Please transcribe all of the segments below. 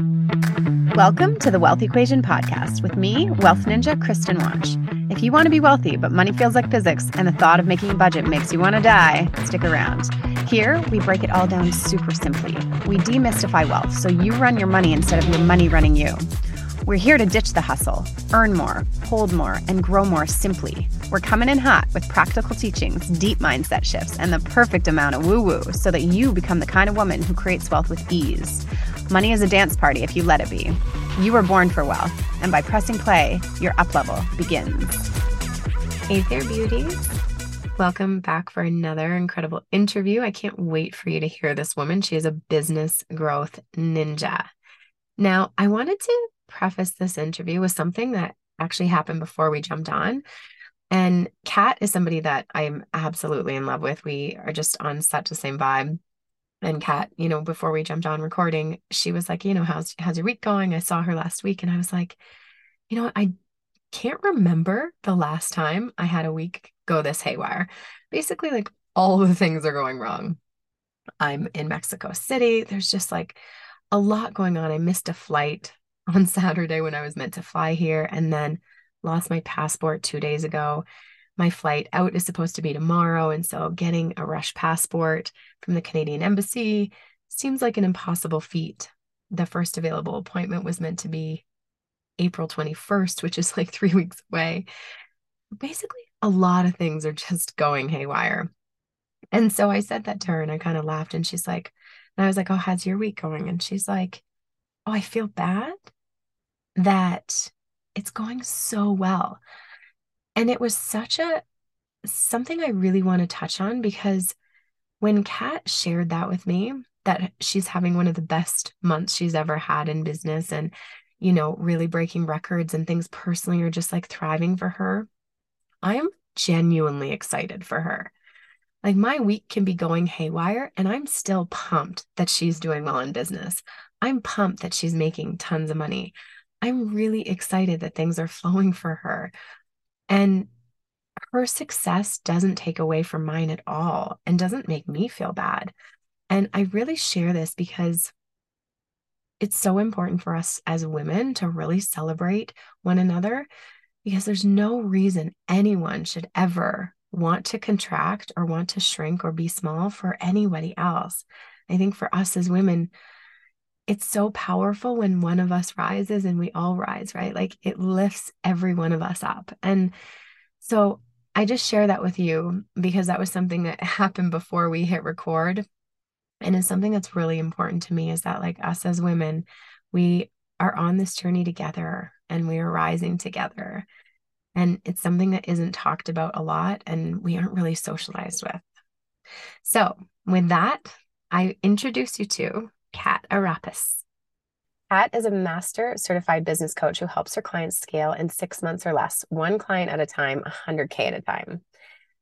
Welcome to the Wealth Equation Podcast with me, Wealth Ninja Kristen Watch. If you want to be wealthy, but money feels like physics and the thought of making a budget makes you want to die, stick around. Here, we break it all down super simply. We demystify wealth so you run your money instead of your money running you. We're here to ditch the hustle, earn more, hold more, and grow more simply. We're coming in hot with practical teachings, deep mindset shifts, and the perfect amount of woo woo so that you become the kind of woman who creates wealth with ease. Money is a dance party if you let it be. You were born for wealth, and by pressing play, your up level begins. Hey there, beauties. Welcome back for another incredible interview. I can't wait for you to hear this woman. She is a business growth ninja. Now, I wanted to preface this interview with something that actually happened before we jumped on. And Kat is somebody that I'm absolutely in love with. We are just on such the same vibe. And Kat, you know, before we jumped on recording, she was like, you know, how's how's your week going? I saw her last week and I was like, you know I can't remember the last time I had a week go this haywire. Basically, like all the things are going wrong. I'm in Mexico City. There's just like a lot going on. I missed a flight on Saturday when I was meant to fly here and then lost my passport two days ago. My flight out is supposed to be tomorrow. And so getting a rush passport from the Canadian Embassy seems like an impossible feat. The first available appointment was meant to be April 21st, which is like three weeks away. Basically, a lot of things are just going haywire. And so I said that to her and I kind of laughed and she's like, and I was like, Oh, how's your week going? And she's like, Oh, I feel bad that it's going so well. And it was such a something I really want to touch on because when Kat shared that with me, that she's having one of the best months she's ever had in business and, you know, really breaking records and things personally are just like thriving for her, I am genuinely excited for her. Like my week can be going haywire, and I'm still pumped that she's doing well in business. I'm pumped that she's making tons of money. I'm really excited that things are flowing for her. And her success doesn't take away from mine at all and doesn't make me feel bad. And I really share this because it's so important for us as women to really celebrate one another because there's no reason anyone should ever want to contract or want to shrink or be small for anybody else. I think for us as women, it's so powerful when one of us rises and we all rise, right? Like it lifts every one of us up. And so I just share that with you because that was something that happened before we hit record. And it's something that's really important to me is that, like, us as women, we are on this journey together and we are rising together. And it's something that isn't talked about a lot and we aren't really socialized with. So, with that, I introduce you to Kat Arapis. Kat is a master certified business coach who helps her clients scale in six months or less, one client at a time, 100K at a time.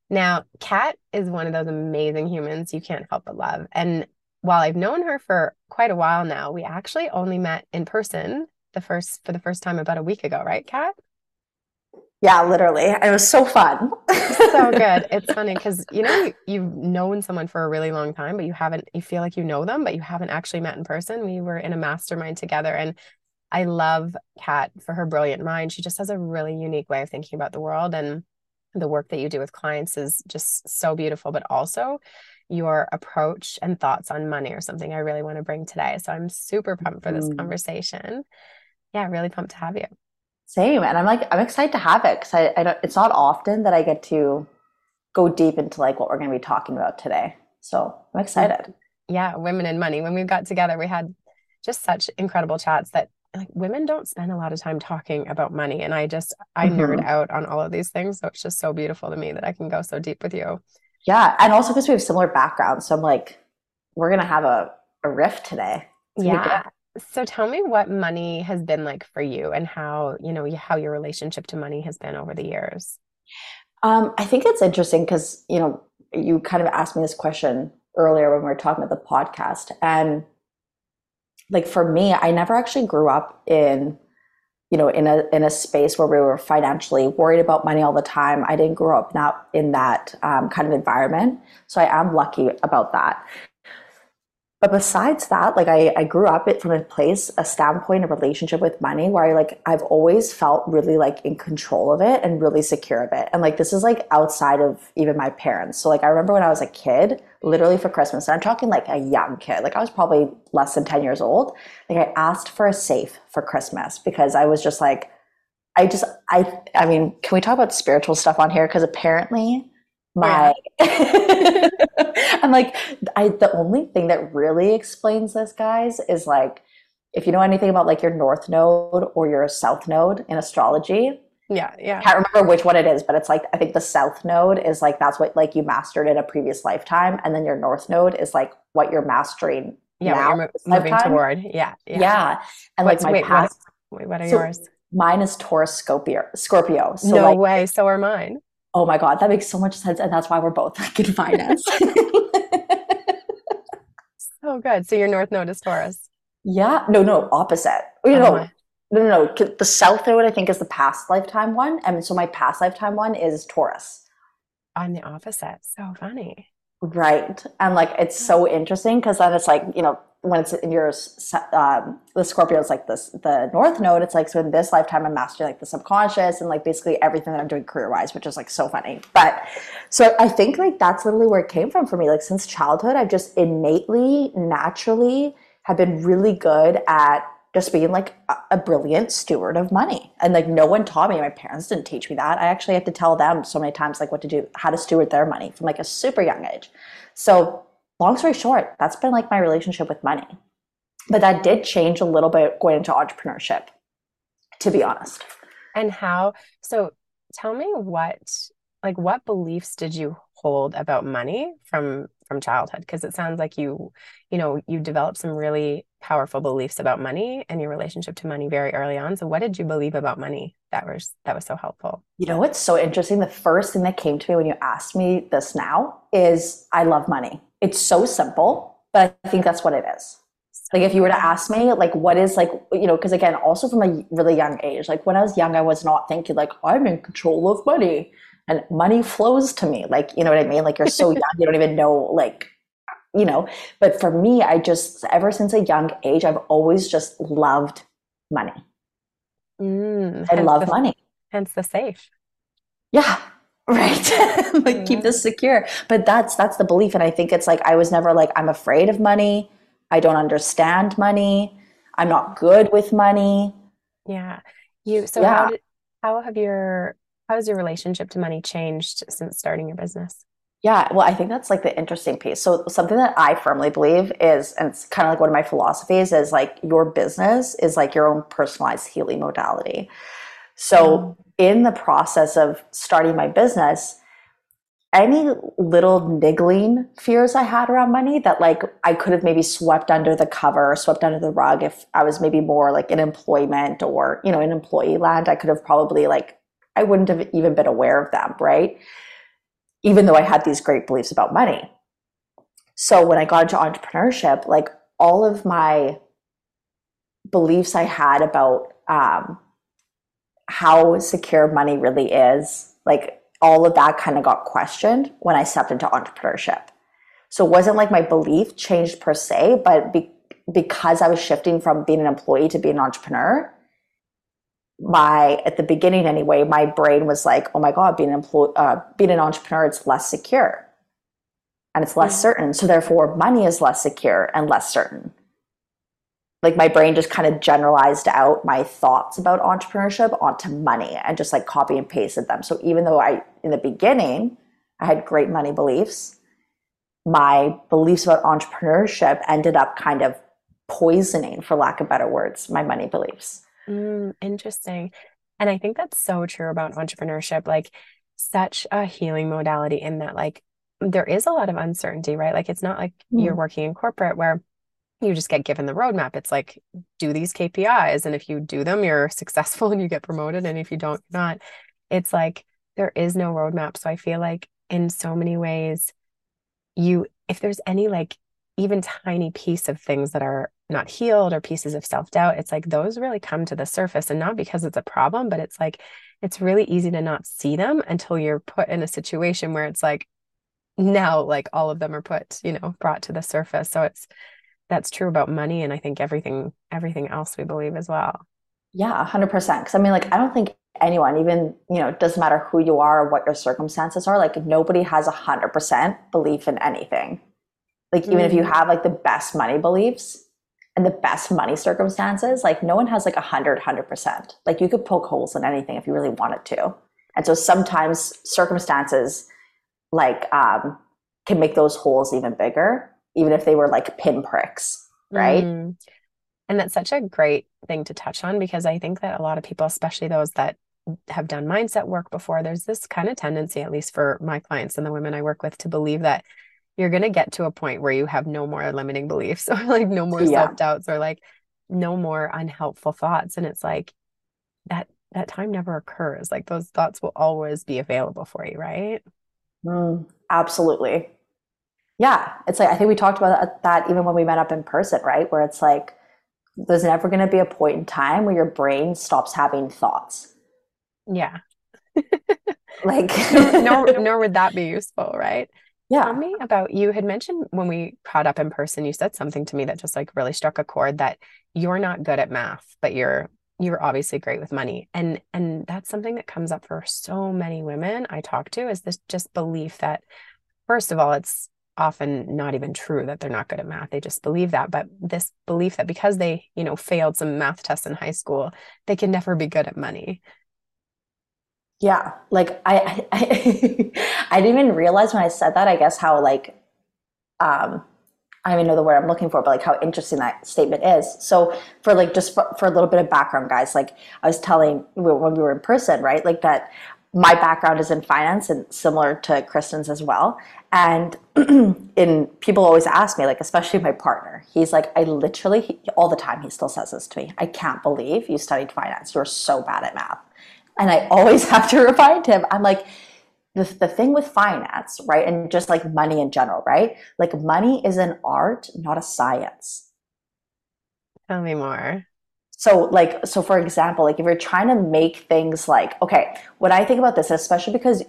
Now, Kat is one of those amazing humans you can't help but love. And while I've known her for quite a while now, we actually only met in person the first for the first time about a week ago, right, Kat? Yeah, literally. It was so fun. so good. It's funny because you know you've known someone for a really long time, but you haven't. You feel like you know them, but you haven't actually met in person. We were in a mastermind together, and I love Kat for her brilliant mind. She just has a really unique way of thinking about the world, and the work that you do with clients is just so beautiful. But also, your approach and thoughts on money are something I really want to bring today. So I'm super pumped for this mm. conversation. Yeah, really pumped to have you. Same. And I'm like, I'm excited to have it because I, I don't, it's not often that I get to go deep into like what we're going to be talking about today. So I'm excited. Yeah. Women and money. When we got together, we had just such incredible chats that like women don't spend a lot of time talking about money. And I just, I mm-hmm. nerd out on all of these things. So it's just so beautiful to me that I can go so deep with you. Yeah. And also because we have similar backgrounds. So I'm like, we're going to have a, a riff today. yeah. So tell me what money has been like for you and how, you know, how your relationship to money has been over the years. Um, I think it's interesting because, you know, you kind of asked me this question earlier when we were talking about the podcast. And like for me, I never actually grew up in, you know, in a in a space where we were financially worried about money all the time. I didn't grow up not in that um, kind of environment, so I am lucky about that. But besides that, like I, I grew up it from a place, a standpoint, a relationship with money where I like I've always felt really like in control of it and really secure of it. And like this is like outside of even my parents. So like I remember when I was a kid, literally for Christmas, and I'm talking like a young kid, like I was probably less than 10 years old. Like I asked for a safe for Christmas because I was just like, I just I I mean, can we talk about spiritual stuff on here? Because apparently Oh, my yeah. I'm like, I the only thing that really explains this, guys, is like if you know anything about like your north node or your south node in astrology. Yeah, yeah. Can't remember which one it is, but it's like I think the south node is like that's what like you mastered in a previous lifetime, and then your north node is like what you're mastering. Yeah, now, you're moving lifetime. toward. Yeah, yeah. yeah. And What's, like my wait, past. What, wait, what are so yours? Mine is Taurus Scorpio. Scorpio. So no like, way. So are mine. Oh my god, that makes so much sense, and that's why we're both like in finance. Oh, good. So your North Node is Taurus. Yeah. No, no, opposite. You know, uh-huh. no, no, no. The South Node, I think, is the past lifetime one. And so my past lifetime one is Taurus. I'm the opposite. So funny. Right. And like, it's so interesting because then it's like, you know, when it's in your um, the Scorpio is like this the North Node. It's like so in this lifetime I'm mastering like the subconscious and like basically everything that I'm doing career wise, which is like so funny. But so I think like that's literally where it came from for me. Like since childhood, I've just innately, naturally have been really good at just being like a, a brilliant steward of money. And like no one taught me. My parents didn't teach me that. I actually had to tell them so many times like what to do, how to steward their money from like a super young age. So long story short, that's been like my relationship with money. But that did change a little bit going into entrepreneurship, to be honest. And how? So tell me what, like, what beliefs did you hold about money from from childhood? Because it sounds like you, you know, you developed some really powerful beliefs about money and your relationship to money very early on. So what did you believe about money that was that was so helpful? You know what's so interesting? The first thing that came to me when you asked me this now is I love money it's so simple, but I think that's what it is. Like if you were to ask me, like what is like, you know, because again, also from a really young age, like when I was young, I was not thinking like I'm in control of money and money flows to me. Like, you know what I mean? Like you're so young, you don't even know like, you know, but for me, I just, ever since a young age, I've always just loved money. Mm, I love the, money. Hence the safe. Yeah right? Like mm-hmm. keep this secure. But that's that's the belief. And i think it's like i was never like i'm afraid of money. I don't understand money. I'm not good with money. Yeah. You so yeah. how did, how have your how has your relationship to money changed since starting your business? Yeah. Well i think that's like the interesting piece. So something that i firmly believe is and it's kind of like one of my philosophies is like your business is like your own personalized healing modality. So mm in the process of starting my business, any little niggling fears I had around money that like I could have maybe swept under the cover, swept under the rug if I was maybe more like in employment or, you know, in employee land, I could have probably like, I wouldn't have even been aware of them, right? Even though I had these great beliefs about money. So when I got into entrepreneurship, like all of my beliefs I had about um, how secure money really is, like all of that kind of got questioned when I stepped into entrepreneurship. So it wasn't like my belief changed per se, but be, because I was shifting from being an employee to being an entrepreneur, my at the beginning anyway, my brain was like, "Oh my god, being an employee, uh, being an entrepreneur, it's less secure, and it's less certain. So therefore, money is less secure and less certain." Like my brain just kind of generalized out my thoughts about entrepreneurship onto money and just like copy and pasted them. So even though I, in the beginning, I had great money beliefs, my beliefs about entrepreneurship ended up kind of poisoning, for lack of better words, my money beliefs. Mm, interesting. And I think that's so true about entrepreneurship. Like, such a healing modality in that, like, there is a lot of uncertainty, right? Like, it's not like mm. you're working in corporate where you just get given the roadmap. It's like, do these KPIs. And if you do them, you're successful and you get promoted. And if you don't, you're not. It's like there is no roadmap. So I feel like in so many ways, you, if there's any like even tiny piece of things that are not healed or pieces of self doubt, it's like those really come to the surface. And not because it's a problem, but it's like, it's really easy to not see them until you're put in a situation where it's like, now like all of them are put, you know, brought to the surface. So it's, that's true about money and I think everything everything else we believe as well. Yeah, 100%. Because I mean, like, I don't think anyone, even, you know, it doesn't matter who you are or what your circumstances are, like, nobody has 100% belief in anything. Like, even mm. if you mm. have like the best money beliefs and the best money circumstances, like, no one has like 100, 100%. Like, you could poke holes in anything if you really wanted to. And so sometimes circumstances like um, can make those holes even bigger, even if they were like pinpricks, right? Mm. And that's such a great thing to touch on because I think that a lot of people, especially those that have done mindset work before, there's this kind of tendency, at least for my clients and the women I work with, to believe that you're going to get to a point where you have no more limiting beliefs or like no more yeah. self doubts or like no more unhelpful thoughts. And it's like that that time never occurs. Like those thoughts will always be available for you, right? Mm, absolutely. Yeah. It's like, I think we talked about that even when we met up in person, right? Where it's like, there's never going to be a point in time where your brain stops having thoughts. Yeah. like, nor, nor would that be useful, right? Yeah. Tell me about you had mentioned when we caught up in person, you said something to me that just like really struck a chord that you're not good at math, but you're you're obviously great with money. And and that's something that comes up for so many women I talk to is this just belief that first of all, it's often not even true that they're not good at math. They just believe that. But this belief that because they, you know, failed some math tests in high school, they can never be good at money. Yeah. Like I I, I didn't even realize when I said that, I guess how like um I don't even know the word I'm looking for, but like how interesting that statement is. So for like just for, for a little bit of background, guys, like I was telling when we were in person, right? Like that my background is in finance and similar to Kristen's as well. And in people always ask me, like especially my partner, he's like, I literally he, all the time he still says this to me. I can't believe you studied finance. You're so bad at math. And I always have to remind him, I'm like, the, the thing with finance, right? And just like money in general, right? Like money is an art, not a science. Tell me more so like so for example like if you're trying to make things like okay when i think about this especially because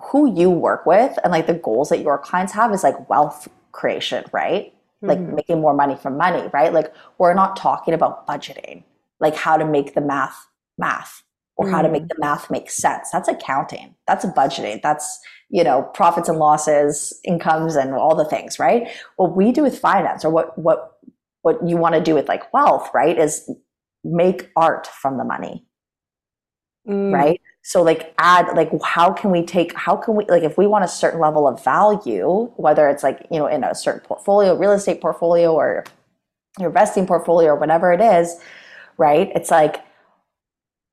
who you work with and like the goals that your clients have is like wealth creation right mm-hmm. like making more money from money right like we're not talking about budgeting like how to make the math math or mm-hmm. how to make mm. the math make sense that's accounting that's budgeting that's you know profits and losses incomes and all the things right what we do with finance or what what what you want to do with like wealth, right, is make art from the money. Mm. Right? So like add like how can we take how can we like if we want a certain level of value, whether it's like, you know, in a certain portfolio, real estate portfolio or your investing portfolio or whatever it is, right? It's like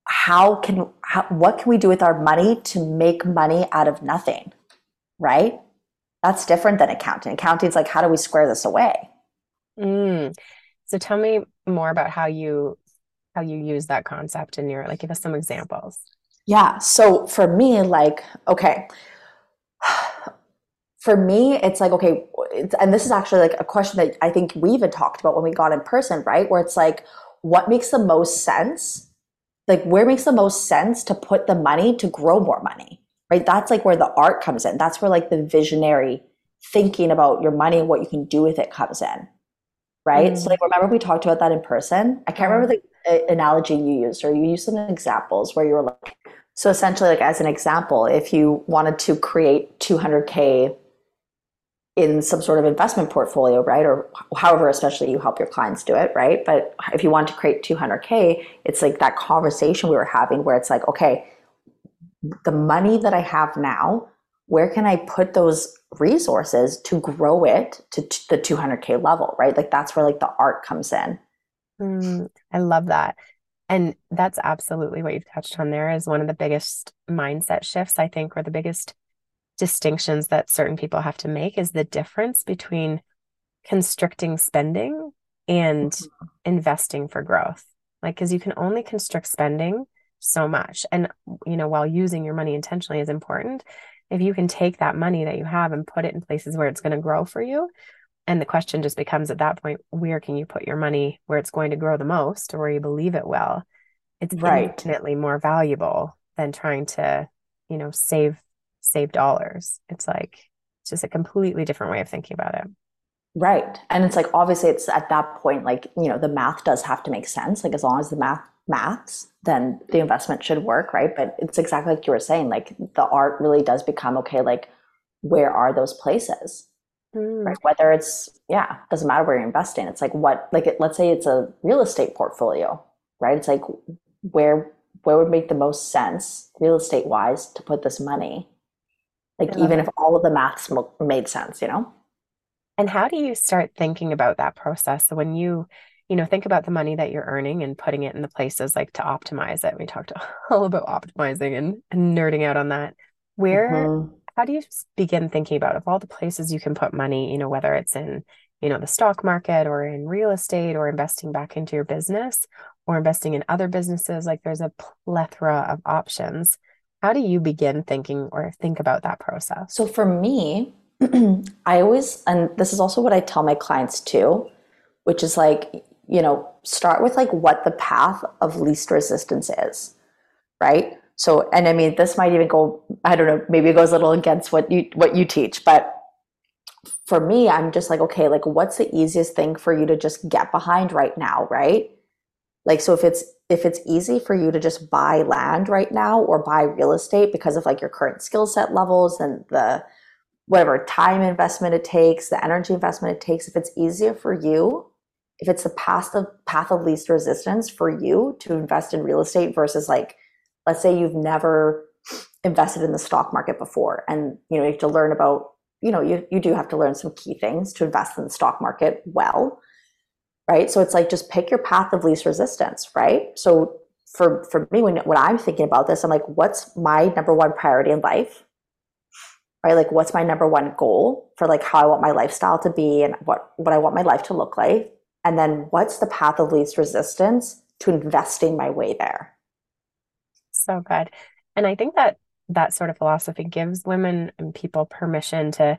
how can how, what can we do with our money to make money out of nothing? Right? That's different than accounting. Accounting's like how do we square this away? Mm. So tell me more about how you how you use that concept in your like give us some examples. Yeah. So for me, like, okay. For me, it's like, okay, it's, and this is actually like a question that I think we even talked about when we got in person, right? Where it's like, what makes the most sense? Like, where makes the most sense to put the money to grow more money, right? That's like where the art comes in. That's where like the visionary thinking about your money and what you can do with it comes in right? Mm. So like remember we talked about that in person. I can't remember the uh, analogy you used or you used some examples where you were like so essentially like as an example, if you wanted to create 200k in some sort of investment portfolio, right? Or however, especially you help your clients do it, right? But if you want to create 200K, it's like that conversation we were having where it's like, okay, the money that I have now, where can I put those resources to grow it to t- the 200k level right? Like that's where like the art comes in. Mm, i love that. And that's absolutely what you've touched on there is one of the biggest mindset shifts i think or the biggest distinctions that certain people have to make is the difference between constricting spending and mm-hmm. investing for growth. Like because you can only constrict spending so much. And you know while using your money intentionally is important if you can take that money that you have and put it in places where it's going to grow for you and the question just becomes at that point where can you put your money where it's going to grow the most or where you believe it will it's right. infinitely more valuable than trying to you know save save dollars it's like it's just a completely different way of thinking about it Right. And it's like obviously it's at that point like, you know, the math does have to make sense. Like as long as the math maths, then the investment should work, right? But it's exactly like you were saying, like the art really does become okay, like where are those places? Mm. Right? Whether it's yeah, doesn't matter where you're investing. It's like what like it, let's say it's a real estate portfolio, right? It's like where where would make the most sense real estate wise to put this money? Like even if all of the maths made sense, you know? And how do you start thinking about that process? So when you, you know, think about the money that you're earning and putting it in the places like to optimize it. We talked all about optimizing and, and nerding out on that. Where, mm-hmm. how do you begin thinking about of all the places you can put money, you know, whether it's in, you know, the stock market or in real estate or investing back into your business or investing in other businesses? Like there's a plethora of options. How do you begin thinking or think about that process? So for me, I always, and this is also what I tell my clients too, which is like, you know, start with like what the path of least resistance is, right? So, and I mean, this might even go, I don't know, maybe it goes a little against what you, what you teach, but for me, I'm just like, okay, like what's the easiest thing for you to just get behind right now, right? Like, so if it's, if it's easy for you to just buy land right now or buy real estate because of like your current skill set levels and the, whatever time investment it takes, the energy investment it takes, if it's easier for you, if it's the path of path of least resistance for you to invest in real estate versus like, let's say you've never invested in the stock market before and you know you have to learn about you know you, you do have to learn some key things to invest in the stock market well right so it's like just pick your path of least resistance right so for for me when when i'm thinking about this i'm like what's my number one priority in life right? Like what's my number one goal for like how I want my lifestyle to be and what, what I want my life to look like. And then what's the path of least resistance to investing my way there? So good. And I think that that sort of philosophy gives women and people permission to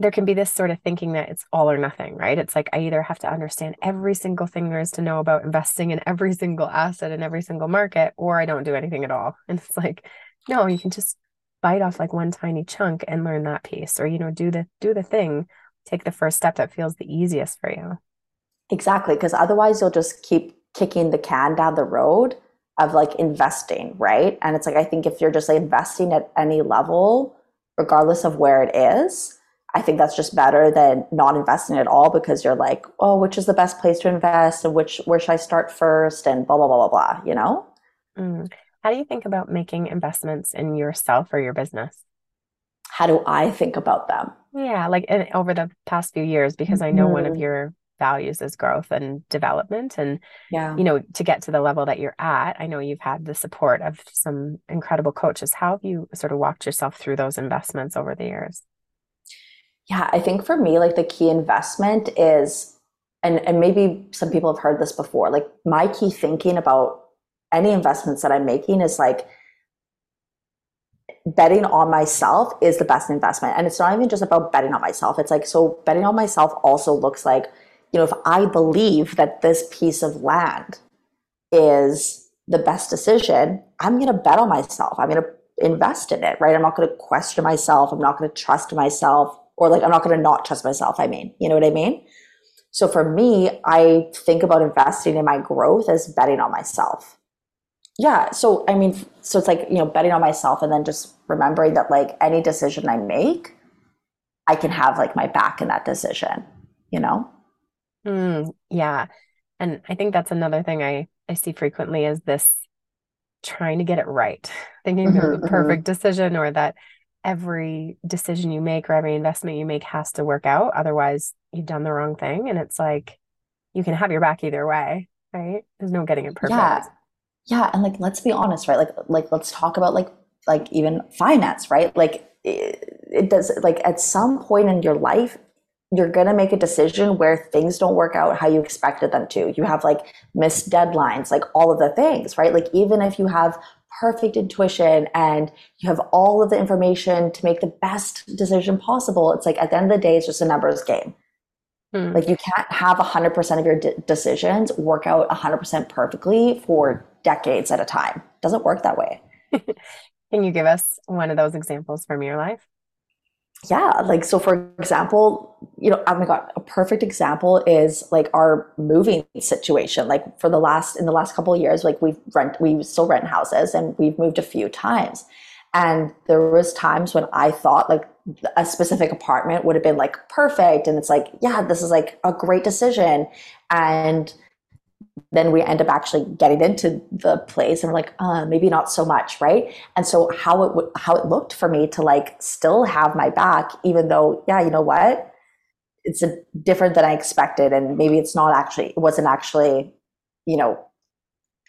there can be this sort of thinking that it's all or nothing, right? It's like I either have to understand every single thing there is to know about investing in every single asset in every single market, or I don't do anything at all. And it's like, no, you can just bite off like one tiny chunk and learn that piece or you know do the do the thing take the first step that feels the easiest for you exactly because otherwise you'll just keep kicking the can down the road of like investing right and it's like i think if you're just like investing at any level regardless of where it is i think that's just better than not investing at all because you're like oh which is the best place to invest and which where should i start first and blah blah blah blah blah you know mm. How do you think about making investments in yourself or your business? How do I think about them? Yeah, like in, over the past few years, because. I know one of mm-hmm. your values is growth and development. And, yeah. you know, to get to the level that you're at, I know you've had the support of some incredible coaches. How have you sort of walked yourself through those investments over the years? Yeah, I think for me, like the key investment is, and, and maybe some people have heard this before, like my key thinking about any investments that I'm making is like betting on myself is the best investment. And it's not even just about betting on myself. It's like, so betting on myself also looks like, you know, if I believe that this piece of land is the best decision, I'm going to bet on myself. I'm going to invest in it, right? I'm not going to question myself. I'm not going to trust myself or like, I'm not going to not trust myself. I mean, you know what I mean? So for me, I think about investing in my growth as betting on myself yeah so i mean so it's like you know betting on myself and then just remembering that like any decision i make i can have like my back in that decision you know mm, yeah and i think that's another thing i i see frequently is this trying to get it right thinking mm-hmm, the mm-hmm. perfect decision or that every decision you make or every investment you make has to work out otherwise you've done the wrong thing and it's like you can have your back either way right? There's no getting it perfect. yeah yeah and like let's be honest right? Like like let's talk about like like even finance right? Like it, it does like at some point in your life you're going to make a decision where things don't work out how you expected them to you have like missed deadlines like all of the things right like even if you have perfect intuition and you have all of the information to make the best decision possible it's like at the end of the day it's just a numbers game hmm. like you can't have 100% of your de- decisions work out 100% perfectly for decades at a time. It doesn't work that way. Can you give us one of those examples from your life? Yeah, like so for example, you know, oh my god, a perfect example is like our moving situation. Like for the last in the last couple of years, like we've rent we still rent houses and we've moved a few times. And there was times when I thought like a specific apartment would have been like perfect and it's like, yeah, this is like a great decision. And then we end up actually getting into the place and we're like uh, maybe not so much right? And so how it w- how it looked for me to like still have my back even though yeah you know what? It's a, different than i expected and maybe it's not actually it wasn't actually you know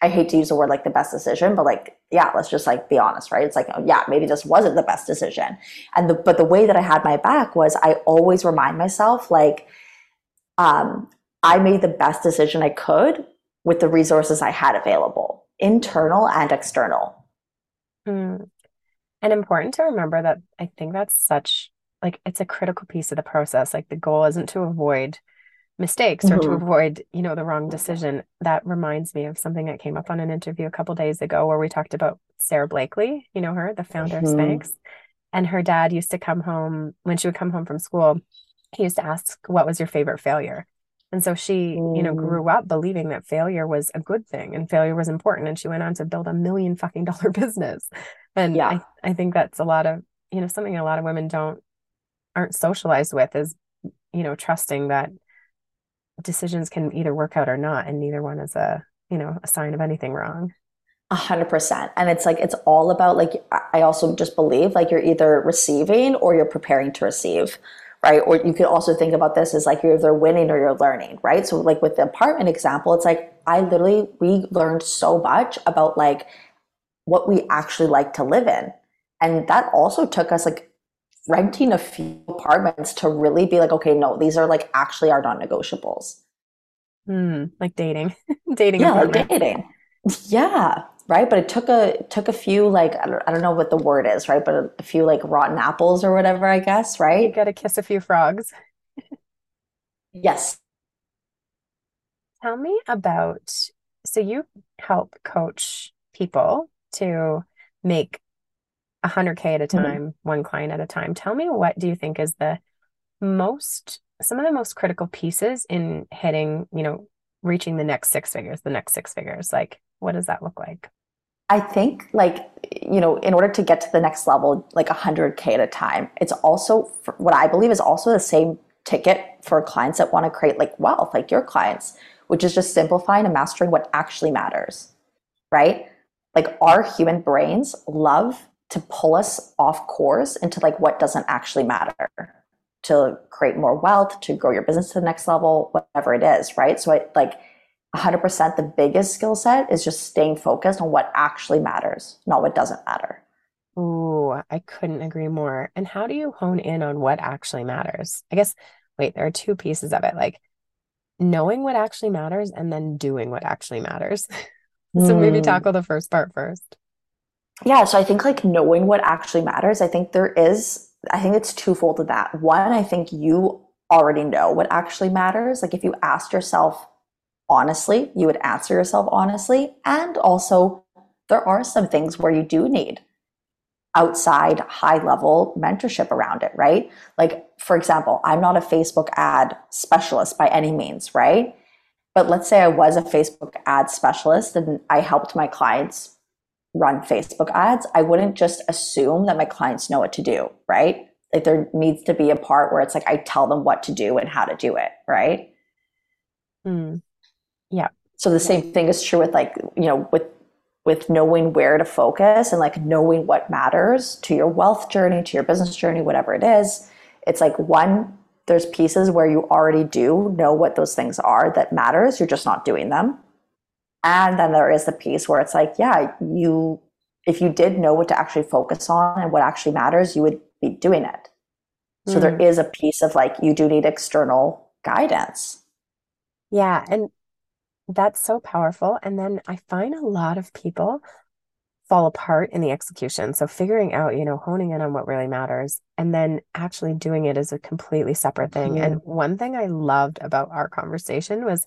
i hate to use the word like the best decision but like yeah let's just like be honest right? It's like oh, yeah maybe this wasn't the best decision. And the but the way that i had my back was i always remind myself like um I made the best decision I could with the resources I had available, internal and external. Mm. And important to remember that I think that's such like it's a critical piece of the process. Like the goal isn't to avoid mistakes or mm-hmm. to avoid, you know, the wrong decision. That reminds me of something that came up on an interview a couple days ago where we talked about Sara Blakely, you know her, the founder mm-hmm. of Spanx. And her dad used to come home when she would come home from school, he used to ask, What was your favorite failure? And so she, mm. you know, grew up believing that failure was a good thing and failure was important. And she went on to build a million fucking dollar business. And yeah. I, I think that's a lot of, you know, something a lot of women don't, aren't socialized with is, you know, trusting that decisions can either work out or not. And neither one is a, you know, a sign of anything wrong. A hundred percent. And it's like, it's all about like, I also just believe like you're either receiving or you're preparing to receive right? Or you could also think about this as like you're either winning or you're learning, right? So like with the apartment example, it's like I literally we learned so much about like what we actually like to live in. And that also took us like renting a few apartments to really be like, okay, no, these are like actually our non-negotiables. Hmm, like dating, dating. Yeah, like dating. Yeah, right? But it took a it took a few like I don't, I don't know what the word is right? But a, a few like rotten apples or whatever i guess right? You gotta kiss a few frogs. Yes. Tell me about so you help coach people to make 100k at a mm-hmm. time mm-hmm. one client at a time. Tell me what do you think is the most some of the most critical pieces in hitting you know reaching the next six figures the next six figures? Like what does that look like I think like you know in order to get to the next level like 100k at a time it's also what I believe is also the same ticket for clients that want to create like wealth like your clients which is just simplifying and mastering what actually matters right? Like our human brains love to pull us off course into like what doesn't actually matter to create more wealth to grow your business to the next level whatever it is right? So I like 100% the biggest skill set is just staying focused on what actually matters, not what doesn't matter. Ooh, I couldn't agree more. And how do you hone in on what actually matters? I guess, wait, there are two pieces of it like knowing what actually matters and then doing what actually matters. so mm. maybe tackle the first part first. Yeah. So I think like knowing what actually matters, I think there is, I think it's twofold to that. One, I think you already know what actually matters. Like if you asked yourself, honestly, you would answer yourself honestly. And also, there are some things where you do need outside high level mentorship around it, right? Like, for example, I'm not a Facebook ad specialist by any means, right? But let's say I was a Facebook ad specialist and I helped my clients run Facebook ads. I wouldn't just assume that my clients know what to do, right? Like, there needs to be a part where it's like I tell them what to do and how to do it, right? Mm. Yeah. So the same thing is true with like, you know, with with knowing where to focus and like knowing what matters to your wealth journey, to your business journey, whatever it is. It's like one, there's pieces where you already do know what those things are that matters. You're just not doing them. And then there is the piece where it's like, yeah, you if you did know what to actually focus on and what actually matters, you would be doing it. So mm. there is a piece of like you do need external guidance. Yeah. And that's so powerful. And then I find a lot of people fall apart in the execution. So figuring out, you know, honing in on what really matters and then actually doing it is a completely separate thing. Mm-hmm. And one thing I loved about our conversation was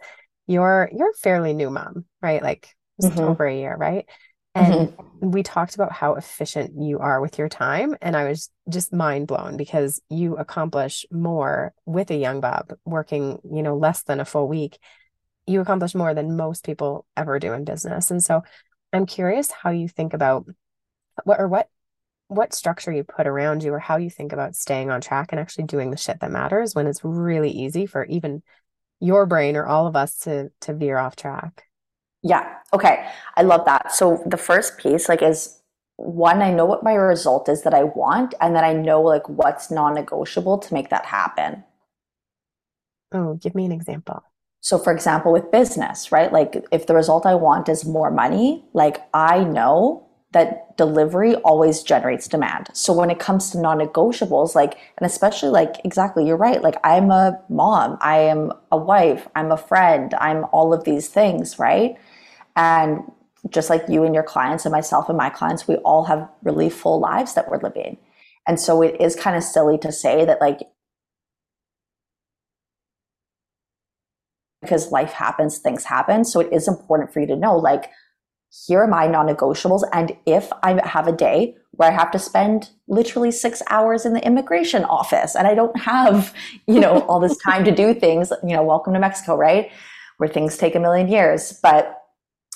you're you're a fairly new mom, right? Like just mm-hmm. over a year, right? And mm-hmm. we talked about how efficient you are with your time. And I was just mind blown because you accomplish more with a young Bob working, you know, less than a full week. You accomplish more than most people ever do in business. And so I'm curious how you think about what or what what structure you put around you or how you think about staying on track and actually doing the shit that matters when it's really easy for even your brain or all of us to to veer off track. Yeah. Okay. I love that. So the first piece like is one I know what my result is that I want and then I know like what's non-negotiable to make that happen. Oh, give me an example. So for example with business, right? Like if the result I want is more money, like I know that delivery always generates demand. So when it comes to non-negotiables, like, and especially like, exactly, you're right. Like I'm a mom, I am a wife, I'm a friend, I'm all of these things, right? And just like you and your clients and myself and my clients, we all have really full lives that we're living. And so it is kind of silly to say that like, because life happens, things happen. So it is important for you to know, like, here are my non-negotiables. And if i have a day where i have to spend literally six hours in the immigration office and i don't have you know all this time to do things you know welcome to mexico right? Where things take a million years. But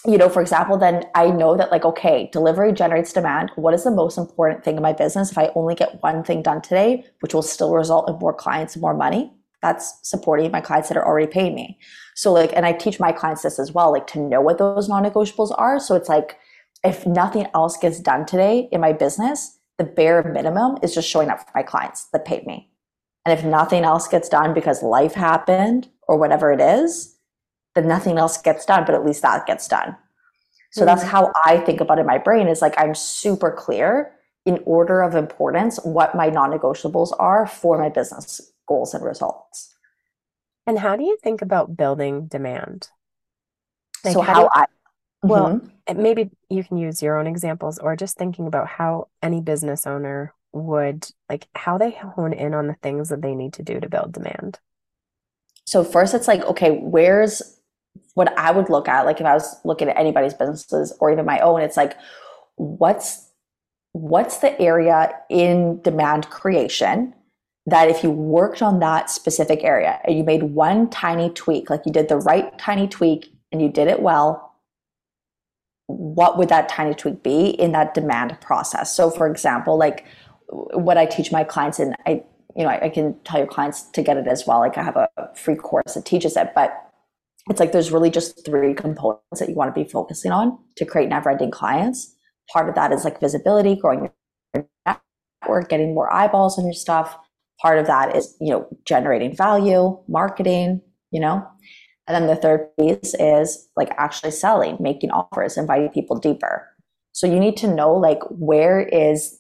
you know for example then i know that like okay delivery generates demand. What is the most important thing in my business? If i only get one thing done today which will still result in more clients and more money that's supporting my clients that are already paying me so like, and I teach my clients this as well, like to know what those non-negotiables are. So it's like, if nothing else gets done today in my business, the bare minimum is just showing up for my clients that paid me. And if nothing else gets done because life happened or whatever it is, then nothing else gets done, but at least that gets done. So mm-hmm. that's how I think about it in my brain is like I'm super clear in order of importance what my non-negotiables are for my business goals and results. And how do you think about building demand? Like so how, how you, I well, mm-hmm. maybe you can use your own examples or just thinking about how any business owner would like how they hone in on the things that they need to do to build demand. So first it's like, okay, where's what I would look at, like if I was looking at anybody's businesses or even my own, it's like, what's what's the area in demand creation that if you worked on that specific area and you made one tiny tweak, like you did the right tiny tweak and you did it well, what would that tiny tweak be in that demand process? So, for example, like what I teach my clients, and I, you know, I, I can tell your clients to get it as well. Like I have a free course that teaches it, but it's like there's really just three components that you want to be focusing on to create never-ending clients. Part of that is like visibility, growing your network, getting more eyeballs on your stuff. Part of that is you know generating value marketing you know? And then the third piece is like actually selling making offers inviting people deeper. So you need to know like where is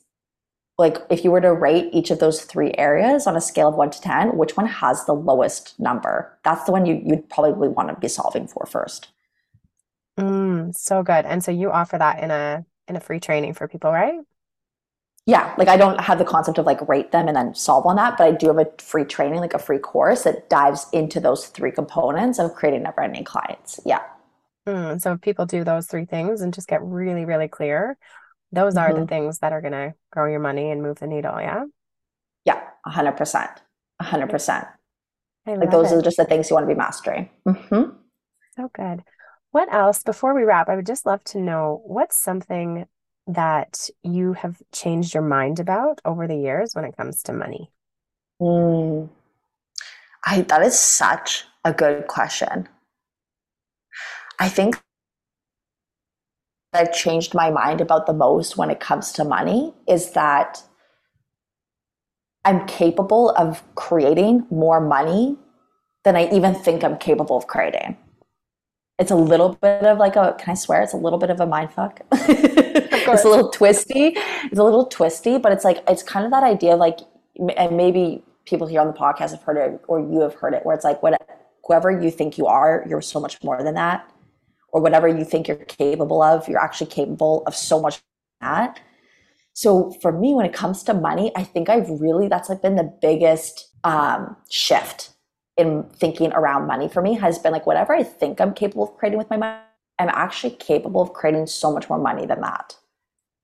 like if you were to rate each of those three areas on a scale of 1 to 10 which one has the lowest number? That's the one you, you'd probably want to be solving for first. Mm, so good. And so you offer that in a in a free training for people right yeah, like I don't have the concept of like rate them and then solve on that, but I do have a free training, like a free course that dives into those three components of creating never ending clients. Yeah. Mm, so if people do those three things and just get really, really clear, those mm-hmm. are the mm-hmm. things that are going to grow your money and move the needle. Yeah. Yeah. A hundred percent. A hundred percent. Like those it. are just the things you want to be mastering. Mm-hmm. So good. What else before we wrap? I would just love to know what's something that you have changed your mind about over the years when it comes to money? Mm, I, that is such a good question. I think I've changed my mind about the most when it comes to money is that I'm capable of creating more money than I even think I'm capable of creating. It's a little bit of like a, can I swear? It's a little bit of a mind fuck. it's a little twisty. It's a little twisty, but it's like it's kind of that idea of like, and maybe people here on the podcast have heard it, or you have heard it, where it's like, what whoever you think you are, you're so much more than that, or whatever you think you're capable of, you're actually capable of so much that. So for me, when it comes to money, I think I've really that's like been the biggest um, shift in thinking around money for me has been like whatever I think I'm capable of creating with my money I'm actually capable of creating so much more money than that.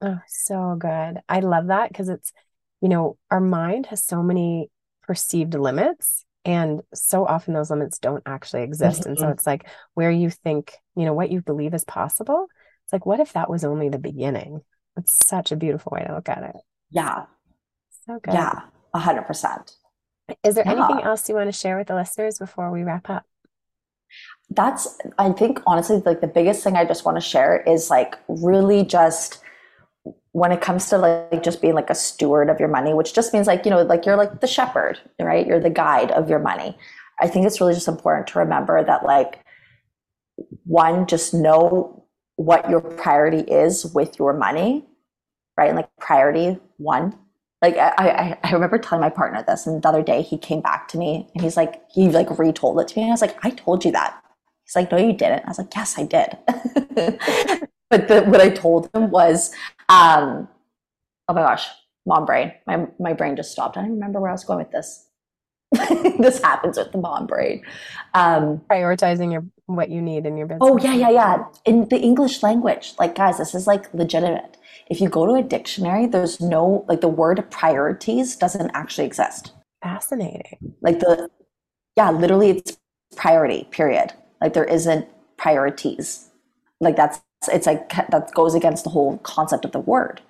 Oh, so good. I love that because it's, you know, our mind has so many perceived limits and so often those limits don't actually exist. Mm-hmm. And so mm-hmm. it's like where you think, you know, what you believe is possible. It's like, what if that was only the beginning? It's such a beautiful way to look at it. Yeah. So good. Yeah, a hundred percent. Is there yeah. anything else you want to share with the listeners before we wrap up? That's, I think, honestly, like the biggest thing I just want to share is like really just when it comes to like just being like a steward of your money, which just means like, you know, like you're like the shepherd, right? You're the guide of your money. I think it's really just important to remember that like one, just know what your priority is with your money, right? And like priority one. Like I, I, remember telling my partner this, and the other day he came back to me and he's like, he like retold it to me. And I was like, I told you that. He's like, no, you didn't. I was like, yes, I did. but the, what I told him was um, oh my gosh, mom brain. My my brain just stopped. I don't remember where I was going with this. this happens with the mom brain. Um, Prioritizing your what you need in your business. Oh yeah, yeah, yeah. In the English language, like guys, this is like legitimate. If you go to a dictionary, there's no like the word priorities doesn't actually exist. Fascinating. Like the yeah, literally it's priority. Period. Like there isn't priorities. Like that's it's like that goes against the whole concept of the word.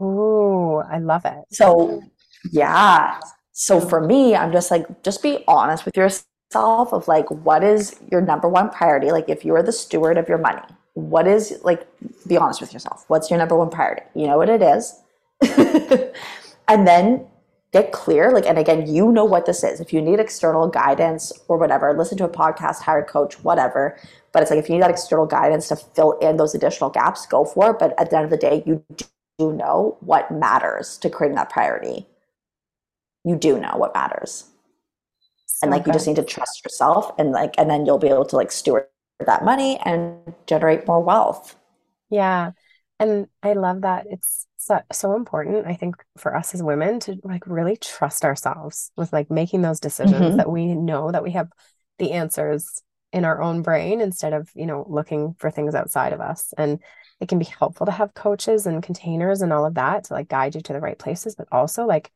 Oh, I love it. So, yeah. So for me, I'm just like, just be honest with yourself of like, what is your number one priority? Like, if you are the steward of your money, what is like, be honest with yourself. What's your number one priority? You know what it is. and then get clear. Like, and again, you know what this is. If you need external guidance or whatever, listen to a podcast, hire a coach, whatever. But it's like if you need that external guidance to fill in those additional gaps, go for it. But at the end of the day, you do know what matters to creating that priority. You do know what matters. And like you just need to trust yourself and like and then you'll be able to like steward that money and generate more wealth. Yeah. And I love that. It's so, so important, I think, for us as women to like really trust ourselves with like making those decisions mm-hmm. that we know that we have the answers in our own brain instead of you know looking for things outside of us and it can be helpful to have coaches and containers and all of that to like guide you to the right places but also like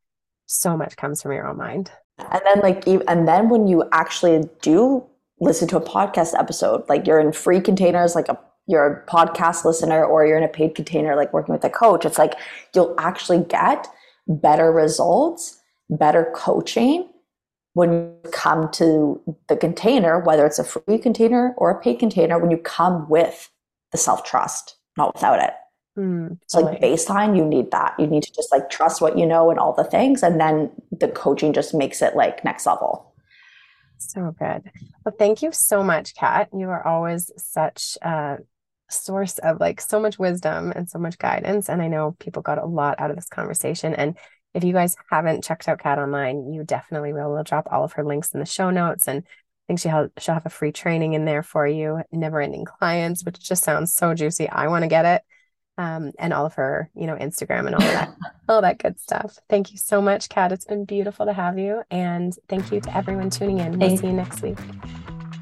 so much comes from your own mind and then like and then when you actually do listen to a podcast episode like you're in free containers like a you're a podcast listener or you're in a paid container like working with a coach it's like you'll actually get better results better coaching when you come to the container, whether it's a free container or a paid container, when you come with the self trust, not without it. Mm, so like baseline, you need that. You need to just like trust what you know and all the things, and then the coaching just makes it like next level. So good. Well, thank you so much, Kat. You are always such a source of like so much wisdom and so much guidance. And I know people got a lot out of this conversation. And if you guys haven't checked out Kat online, you definitely will. We'll drop all of her links in the show notes. And I think she'll, she'll have a free training in there for you, never ending clients, which just sounds so juicy. I want to get it. Um, and all of her, you know, Instagram and all that, all that good stuff. Thank you so much, Kat. It's been beautiful to have you. And thank you to everyone tuning in. We'll see you next week.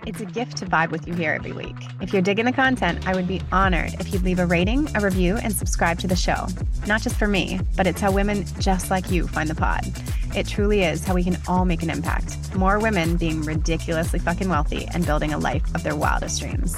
It's a gift to vibe with you here every week. If you're digging the content, I would be honored if you'd leave a rating, a review, and subscribe to the show. Not just for me, but it's how women just like you find the pod. It truly is how we can all make an impact. More women being ridiculously fucking wealthy and building a life of their wildest dreams.